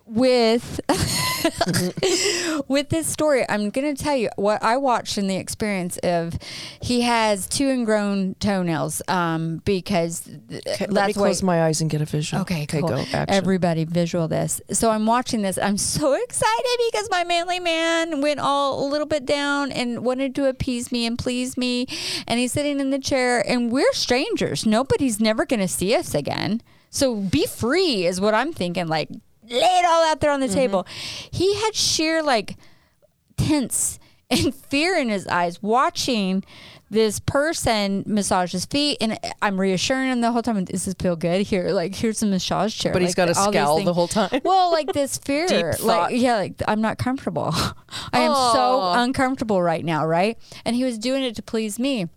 S4: With (laughs) with this story, I'm going to tell you what I watched in the experience of he has two ingrown toenails um, because th-
S3: Okay, let me close my eyes and get a visual.
S4: Okay,
S3: okay,
S4: cool.
S3: go. Action.
S4: Everybody visual this. So I'm watching this. I'm so (laughs) excited because my manly man went all a little bit down and wanted to appease me and please me. And he's sitting in the chair and we're strangers. Nobody's never going to see us again. So be free is what I'm thinking. Like lay it all out there on the
S3: Mm-hmm.
S4: table. He had sheer like tense (laughs) and fear in his eyes watching this person massage his feet and I'm reassuring him the whole time does this is feel good? Here like here's a massage chair.
S3: But he's
S4: Like,
S3: got a scowl the whole time. (laughs)
S4: well like this (laughs) fear
S3: Deep
S4: like yeah like I'm not comfortable. I am so uncomfortable right now right? And he was doing it to please me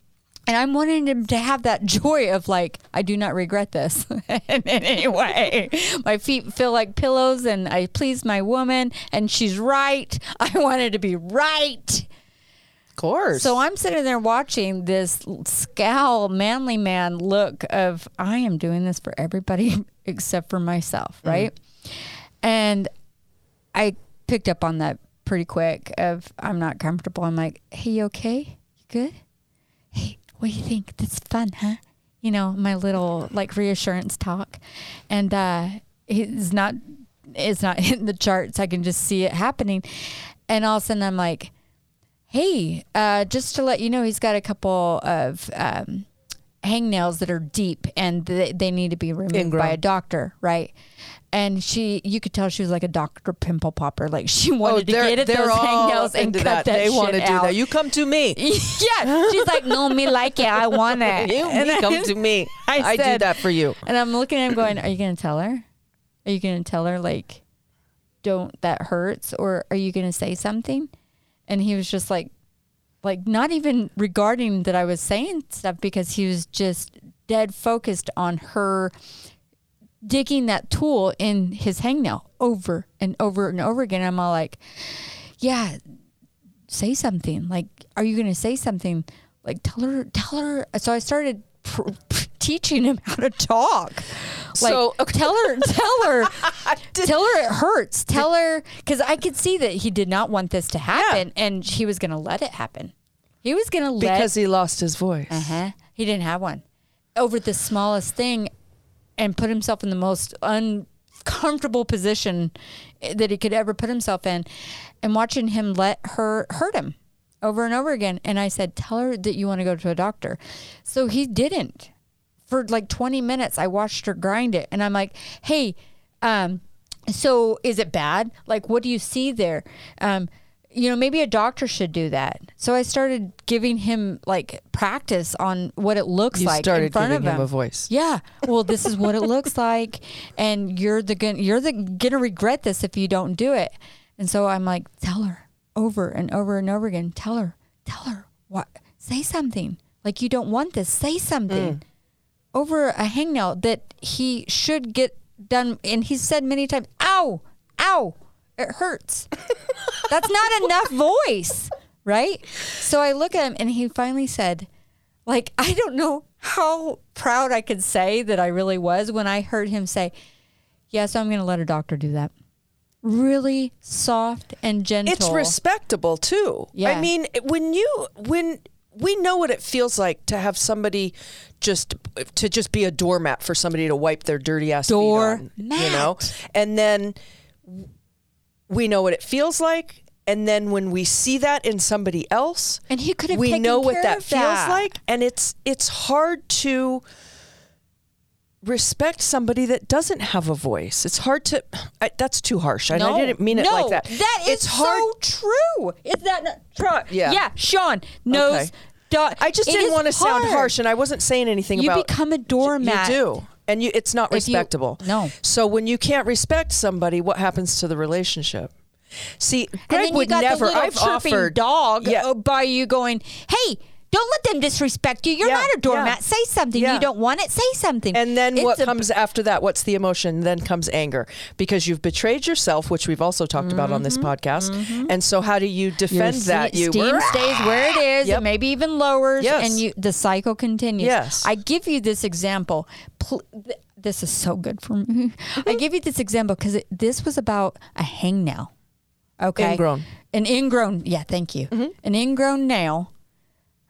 S4: and I'm wanting him to have that (laughs) joy of like, I do not regret this (laughs) in any way. My feet feel like pillows and I please my woman and she's right. (laughs) I wanted to be right.
S3: Of course.
S4: So I'm sitting there watching this scowl, manly man look of, I am doing this for everybody except for myself, mm-hmm. right? And I picked up on that pretty quick of, I'm not comfortable. I'm like, hey, you okay? You good? Hey, what do you think? That's fun, huh? You know, my little like reassurance talk. And uh it's not it's not (laughs) hitting the charts. I can just see it happening. And all of a sudden I'm like, hey, uh, just to let you know, he's got a couple of um, hangnails that are deep and they, they need to be removed by a doctor, right? And she, you could tell she was like a doctor pimple popper. Like she
S3: oh,
S4: wanted to
S3: they're,
S4: get at those hangnails and cut
S3: that.
S4: that,
S3: They want to do
S4: out.
S3: that. You come to me. (laughs) (laughs)
S4: yeah, she's like, no, me like it. I want it. (laughs)
S3: You
S4: And
S3: me
S4: I-
S3: come to me.
S4: I
S3: I, do that for you.
S4: And I'm looking at him going, Are you going to tell her? Are you going to tell her, like, don't, that hurts? Or are you going to say something? And he was just like, like, not even regarding that I was saying stuff because he was just dead focused on her digging that tool in his hangnail over and over and over again. I'm all like, Yeah, say something. Like, are you going to say something? Like, tell her, tell her. So I started pr- pr- teaching him how to talk. Like,
S3: So, okay.
S4: tell her, tell her, (laughs) tell her it hurts. Tell her, because I could see that he did not want this to happen and he was going to let it happen. He was going to let
S3: Because he lost his voice.
S4: uh-huh. He didn't have one. Over the smallest thing and put himself in the most uncomfortable position that he could ever put himself in and watching him let her hurt him over and over again. And I said, Tell her that you want to go to a doctor. So he didn't. For like 20 minutes, I watched her grind it. And I'm like, Hey, um, so is it bad? Like, what do you see there? Um, you know, maybe a doctor should do that. So I started giving him like practice on what it looks
S3: You
S4: like in
S3: started
S4: front
S3: giving
S4: of
S3: him him. a voice.
S4: Yeah. Well, this is what it looks like, and you're the gon- you're the gonna regret this if you don't do it. And so I'm like, tell her over and over and over again. Tell her, tell her what. Say something like you don't want this. Say something
S3: Mm.
S4: over a hangnail that he should get done. And he's said many times, "Ow, ow, it hurts." (laughs) That's not enough voice, right? So I look at him, and he finally said, "Like I don't know how proud I could say that I really was when I heard him say." Yeah, so I'm going to let a doctor do that. Really soft and gentle.
S3: It's respectable too.
S4: Yeah.
S3: I mean, when you when we know what it feels like to have somebody just to just be a doormat for somebody to wipe their dirty ass feet on, you know, and then we know what it feels like. And then when we see that in somebody else,
S4: And he could have
S3: we know what that feels
S4: that.
S3: like, and it's it's hard to respect somebody that doesn't have a voice. It's hard to. I, that's too harsh. and I didn't mean it
S4: no,
S3: like that.
S4: That is
S3: it's hard.
S4: so true. Is that not true?
S3: Yeah.
S4: Yeah, Sean knows.
S3: Okay. I just didn't want to sound harsh, and I wasn't saying anything about
S4: You
S3: about.
S4: become a doormat.
S3: You do, and you, it's not
S4: If you-
S3: respectable.
S4: no.
S3: So when you can't respect somebody, what happens to the relationship? See,
S4: And
S3: Greg
S4: then
S3: would
S4: you got
S3: never. I've offered
S4: dog
S3: Yeah.
S4: by you going, "Hey, don't let them disrespect you. You're
S3: Yeah,
S4: not a doormat.
S3: yeah.
S4: Say something. You don't want it. Say something."
S3: And then
S4: It's
S3: what
S4: a-
S3: comes after that? What's the emotion? Then comes anger because you've betrayed yourself, which we've also talked about on this
S4: Mm-hmm.
S3: podcast. And so, how do you
S4: Your
S3: defend that?
S4: ste-
S3: You
S4: steam stays where it is,
S3: Yep.
S4: and maybe even lowers,
S3: Yes.
S4: and you the cycle continues.
S3: Yes.
S4: I give you this example. Pl- th- this is so good for me. (laughs) I give you this example because this was about a hangnail. Okay.
S3: Ingrown.
S4: An ingrown, yeah, thank you. An ingrown nail.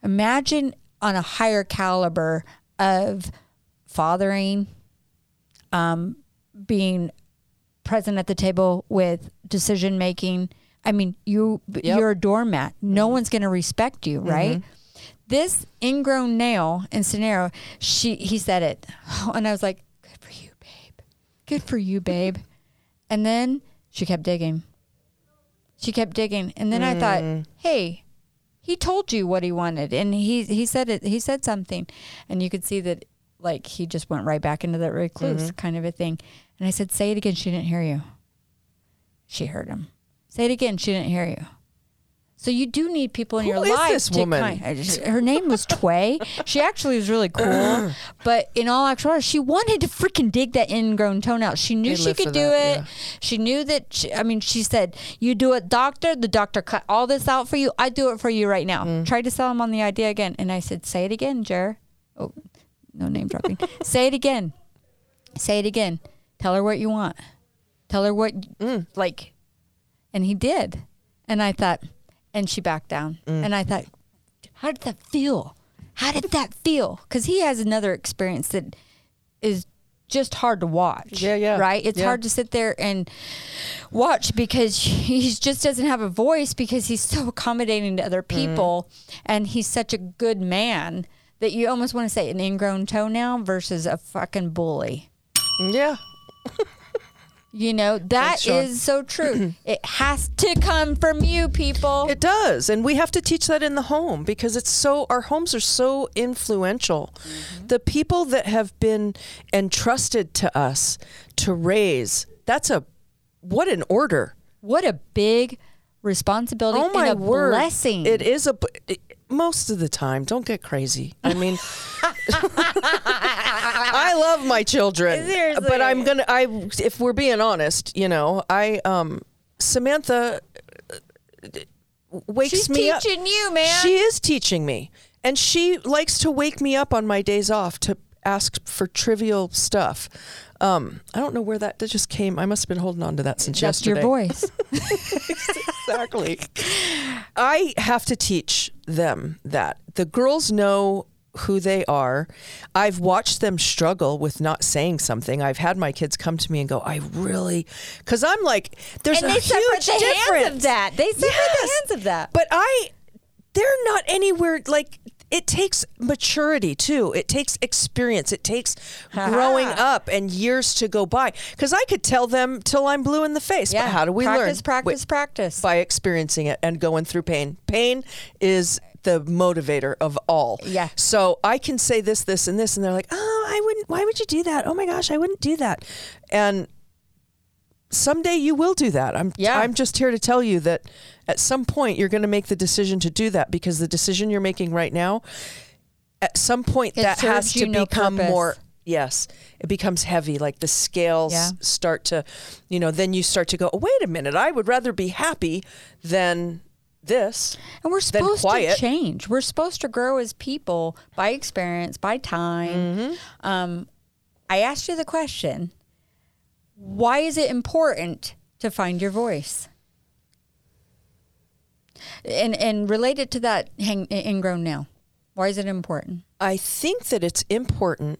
S4: Imagine on a higher caliber of fathering, um, being present at the table with decision making. I mean, you
S3: Yep.
S4: you're a doormat. No one's going to respect you, right? This ingrown nail in scenario, she he said it, (laughs) and I was like, "Good for you, babe. Good for you, babe." And then she kept digging. She kept digging, and then I thought, mm. "Hey, he told you what he wanted, and he he said it. He said something, and you could see that." Like he just went right back into that recluse mm-hmm. kind of a thing. And I said, Say it again. She didn't hear you. She heard him. Say it again. She didn't hear you. So you do need people in
S3: Who
S4: your
S3: is
S4: life.
S3: this
S4: to
S3: woman?
S4: kind- just- her name was Tway. she actually was really cool, (clears throat) but in all actuality, she wanted to freaking dig that ingrown toenail. She knew
S3: They
S4: she could do
S3: that,
S4: it.
S3: yeah.
S4: She knew that. She, I mean, she said, "You do it, doctor. The doctor cut all this out for you. I do it for you right now."
S3: Mm.
S4: Tried to sell him on the idea again, and I said, "Say it again, Jer." Oh, no name dropping. (laughs) Say it again. Say it again. Tell her what you want. Tell her what
S3: Mm.
S4: like and he did. And I thought and she backed down.
S3: Mm.
S4: And I thought how did that feel? How did that feel? Cuz he has another experience that is just hard to watch.
S3: Yeah, yeah.
S4: Right? It's
S3: Yeah.
S4: hard to sit there and watch because (laughs) he just doesn't have a voice because he's so accommodating to other
S3: Mm.
S4: people and he's such a good man that you almost want to say an ingrown toenail versus a fucking bully.
S3: Yeah. (laughs)
S4: You know, that
S3: Thanks,
S4: is so true. (clears throat) it has to come from you, people.
S3: It does. And we have to teach that in the home because it's so, our homes are so influential. Mm-hmm. The people that have been entrusted to us to raise, that's a, what an order.
S4: what a big responsibility
S3: Oh my
S4: and a
S3: word.
S4: blessing.
S3: It is a, most of the time, don't get crazy. I mean, I love my children,
S4: Seriously.
S3: but I'm gonna. I, if we're being honest, you know, I, um, Samantha uh, wakes
S4: She's
S3: me up.
S4: teaching you, man.
S3: She is teaching me, and she likes to wake me up on my days off to ask for trivial stuff. Um, I don't know where that, that just came. I must have been holding on to that since
S4: That's
S3: yesterday
S4: your voice. (laughs)
S3: exactly. I have to teach them that. The girls know who they are. I've watched them struggle with not saying something. I've had my kids come to me and go, "I really," because I'm like, "There's
S4: and
S3: a
S4: they
S3: huge
S4: the
S3: difference."
S4: hands of that. They separate
S3: Yes.
S4: the hands of that.
S3: But I, they're not anywhere like. It takes maturity too. It takes experience. It takes growing up and years to go by. Because I could tell them till I'm blue in the face.
S4: yeah.
S3: But how do we
S4: practice,
S3: learn?
S4: Practice,
S3: Wait,
S4: practice.
S3: by experiencing it and going through pain. Pain is the motivator of all.
S4: Yeah.
S3: So I can say this, this, and this, and they're like, "Oh, I wouldn't. Why would you do that? Oh my gosh, I wouldn't do that." And someday you will do that. I'm.
S4: Yeah.
S3: I'm just here to tell you that at some point you're going to make the decision to do that because the decision you're making right now, at some point
S4: It
S3: that has to
S4: no
S3: become more. Yes, it becomes heavy. Like the scales
S4: Yeah.
S3: start to, you know, then you start to go, oh, wait a minute, I would rather be happy than this.
S4: And we're supposed to change. We're supposed to grow as people by experience, by time.
S3: Mm-hmm.
S4: Um, I asked you the question why is it important to find your voice? And, and related to that hang, ingrown nail, why is it important?
S3: I think that it's important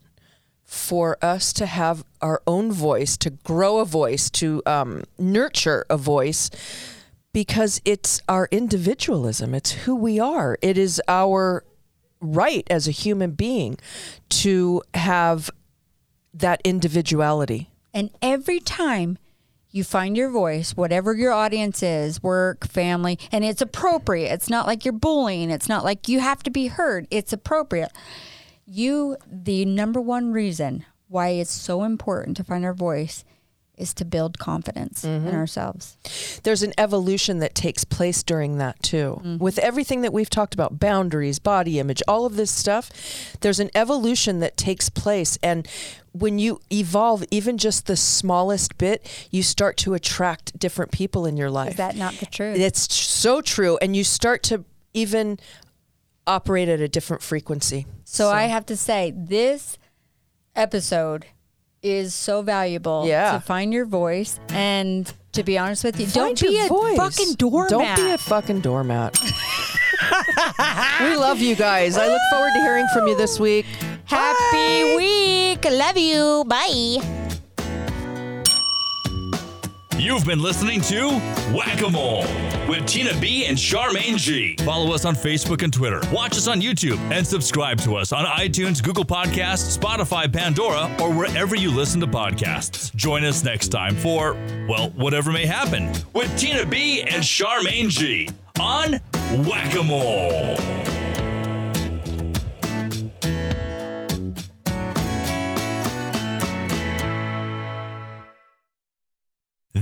S3: for us to have our own voice, to grow a voice, to um, nurture a voice, because it's our individualism. It's who we are. It is our right as a human being to have that individuality.
S4: And every time you find your voice, whatever your audience is, work, family, and it's appropriate. It's not like you're bullying. It's not like you have to be heard. It's appropriate. You, the number one reason why it's so important to find our voice is to build confidence in mm-hmm. ourselves.
S3: there's an evolution that takes place during that too. Mm-hmm. With everything that we've talked about, boundaries, body image, all of this stuff, there's an evolution that takes place. And when you evolve even just the smallest bit, you start to attract different people in your life.
S4: Is that not the truth?
S3: it's so true. And you start to even operate at a different frequency.
S4: So I have to say, this episode is so valuable.
S3: Yeah.
S4: To find your voice and to be honest with you,
S3: Find
S4: don't be a
S3: voice.
S4: fucking doormat.
S3: Don't be a fucking doormat. we love you guys. I look forward to hearing from you this week.
S4: Happy week. Love you. Bye.
S5: You've been listening to Whack-A-Mole with Tina B and Charmaine G. Follow us on Facebook and Twitter. Watch us on YouTube and subscribe to us on iTunes, Google Podcasts, Spotify, Pandora, or wherever you listen to podcasts. Join us next time for, well, whatever may happen with Tina B and Charmaine G on Whack-A-Mole.